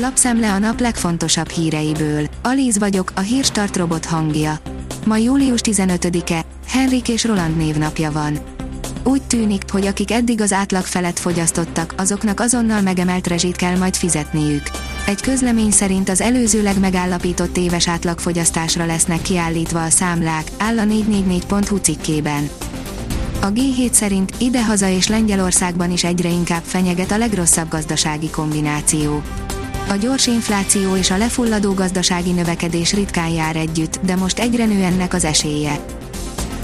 Lapszemle a nap legfontosabb híreiből. Alíz vagyok, a hírstart robot hangja. Ma július 15-e, Henrik és Roland névnapja van. Úgy tűnik, hogy akik eddig az átlag felett fogyasztottak, azoknak azonnal megemelt rezsit kell majd fizetniük. Egy közlemény szerint az előzőleg megállapított éves átlagfogyasztásra lesznek kiállítva a számlák, áll a 444.hu cikkében. A G7 szerint idehaza és Lengyelországban is egyre inkább fenyeget a legrosszabb gazdasági kombináció. A gyors infláció és a lefulladó gazdasági növekedés ritkán jár együtt, de most egyre nő ennek az esélye.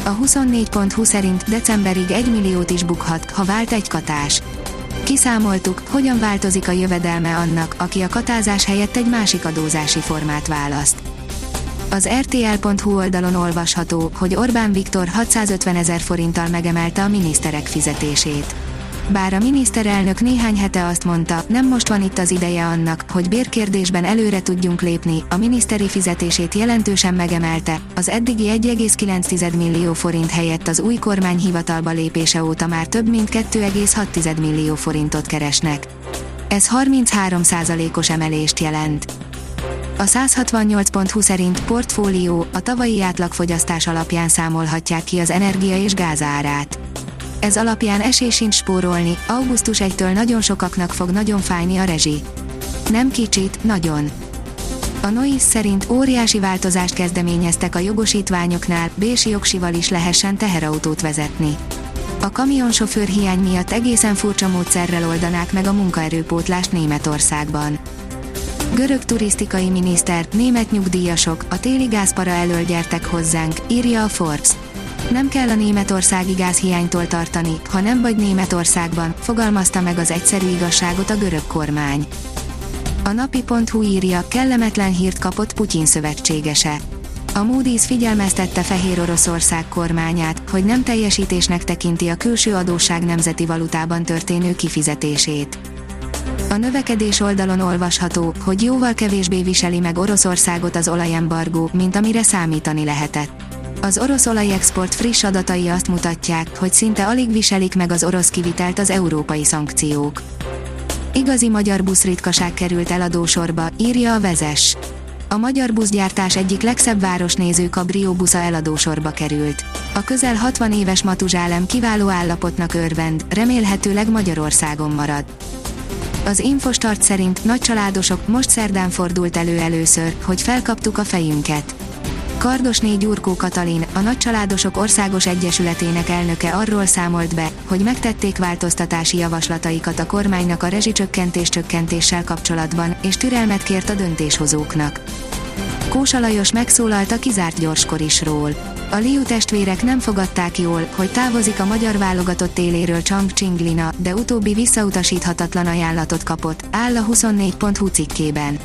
A 24.20 szerint decemberig 1 milliót is bukhat, ha vált egy katás. Kiszámoltuk, hogyan változik a jövedelme annak, aki a katázás helyett egy másik adózási formát választ. Az rtl.hu oldalon olvasható, hogy Orbán Viktor 650 ezer forinttal megemelte a miniszterek fizetését. Bár a miniszterelnök néhány hete azt mondta, nem most van itt az ideje annak, hogy bérkérdésben előre tudjunk lépni, a miniszteri fizetését jelentősen megemelte, az eddigi 1,9 millió forint helyett az új kormány hivatalba lépése óta már több mint 2,6 millió forintot keresnek. Ez 33%-os emelést jelent. A 168.20 szerint portfólió a tavalyi átlagfogyasztás alapján számolhatják ki az energia és gáz árát. Ez alapján esély sincs spórolni, augusztus 1-től nagyon sokaknak fog nagyon fájni a rezsi. Nem kicsit, nagyon. A Nois szerint óriási változást kezdeményeztek a jogosítványoknál, Bési jogsival is lehessen teherautót vezetni. A kamionsofőr hiány miatt egészen furcsa módszerrel oldanák meg a munkaerőpótlást Németországban. Görög turisztikai miniszter, német nyugdíjasok, a téli gázpara elől gyertek hozzánk, írja a Forbes. Nem kell a németországi gázhiánytól tartani, ha nem vagy Németországban, fogalmazta meg az egyszerű igazságot a görög kormány. A napi.hu írja, kellemetlen hírt kapott Putyin szövetségese. A Moody's figyelmeztette Fehér Oroszország kormányát, hogy nem teljesítésnek tekinti a külső adósság nemzeti valutában történő kifizetését. A növekedés oldalon olvasható, hogy jóval kevésbé viseli meg Oroszországot az olajembargó, mint amire számítani lehetett. Az orosz olajexport friss adatai azt mutatják, hogy szinte alig viselik meg az orosz kivitelt az európai szankciók. Igazi magyar buszritkaság került eladósorba, írja a vezes. A magyar buszgyártás egyik legszebb városnéző kabrió busza eladósorba került. A közel 60 éves Matuzsálem kiváló állapotnak örvend, remélhetőleg Magyarországon marad. Az Infostart szerint nagy családosok most szerdán fordult elő először, hogy felkaptuk a fejünket. Kardosné Gyurkó Katalin, a Nagycsaládosok Országos Egyesületének elnöke arról számolt be, hogy megtették változtatási javaslataikat a kormánynak a rezsicsökkentés csökkentéssel kapcsolatban, és türelmet kért a döntéshozóknak. Kósa Lajos megszólalt a kizárt gyorskorisról. A Liu testvérek nem fogadták jól, hogy távozik a magyar válogatott éléről Chang Chinglina, de utóbbi visszautasíthatatlan ajánlatot kapott, áll a 24.hu cikkében.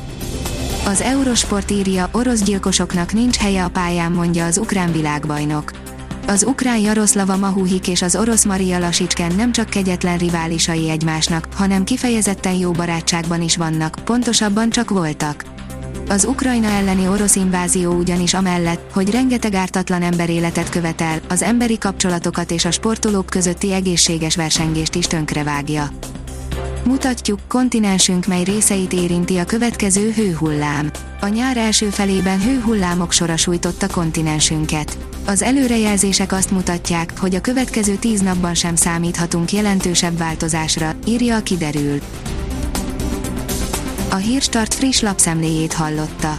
Az Eurosport írja, orosz gyilkosoknak nincs helye a pályán, mondja az ukrán világbajnok. Az ukrán Jaroszlava Mahuhik és az orosz Maria Lasicsken nem csak kegyetlen riválisai egymásnak, hanem kifejezetten jó barátságban is vannak, pontosabban csak voltak. Az Ukrajna elleni orosz invázió ugyanis amellett, hogy rengeteg ártatlan emberéletet követel, az emberi kapcsolatokat és a sportolók közötti egészséges versengést is tönkrevágja. Mutatjuk, kontinensünk mely részeit érinti a következő hőhullám. A nyár első felében hőhullámok sora sújtotta kontinensünket. Az előrejelzések azt mutatják, hogy a következő tíz napban sem számíthatunk jelentősebb változásra, írja a kiderül. A Hírstart friss lapszemléjét hallotta.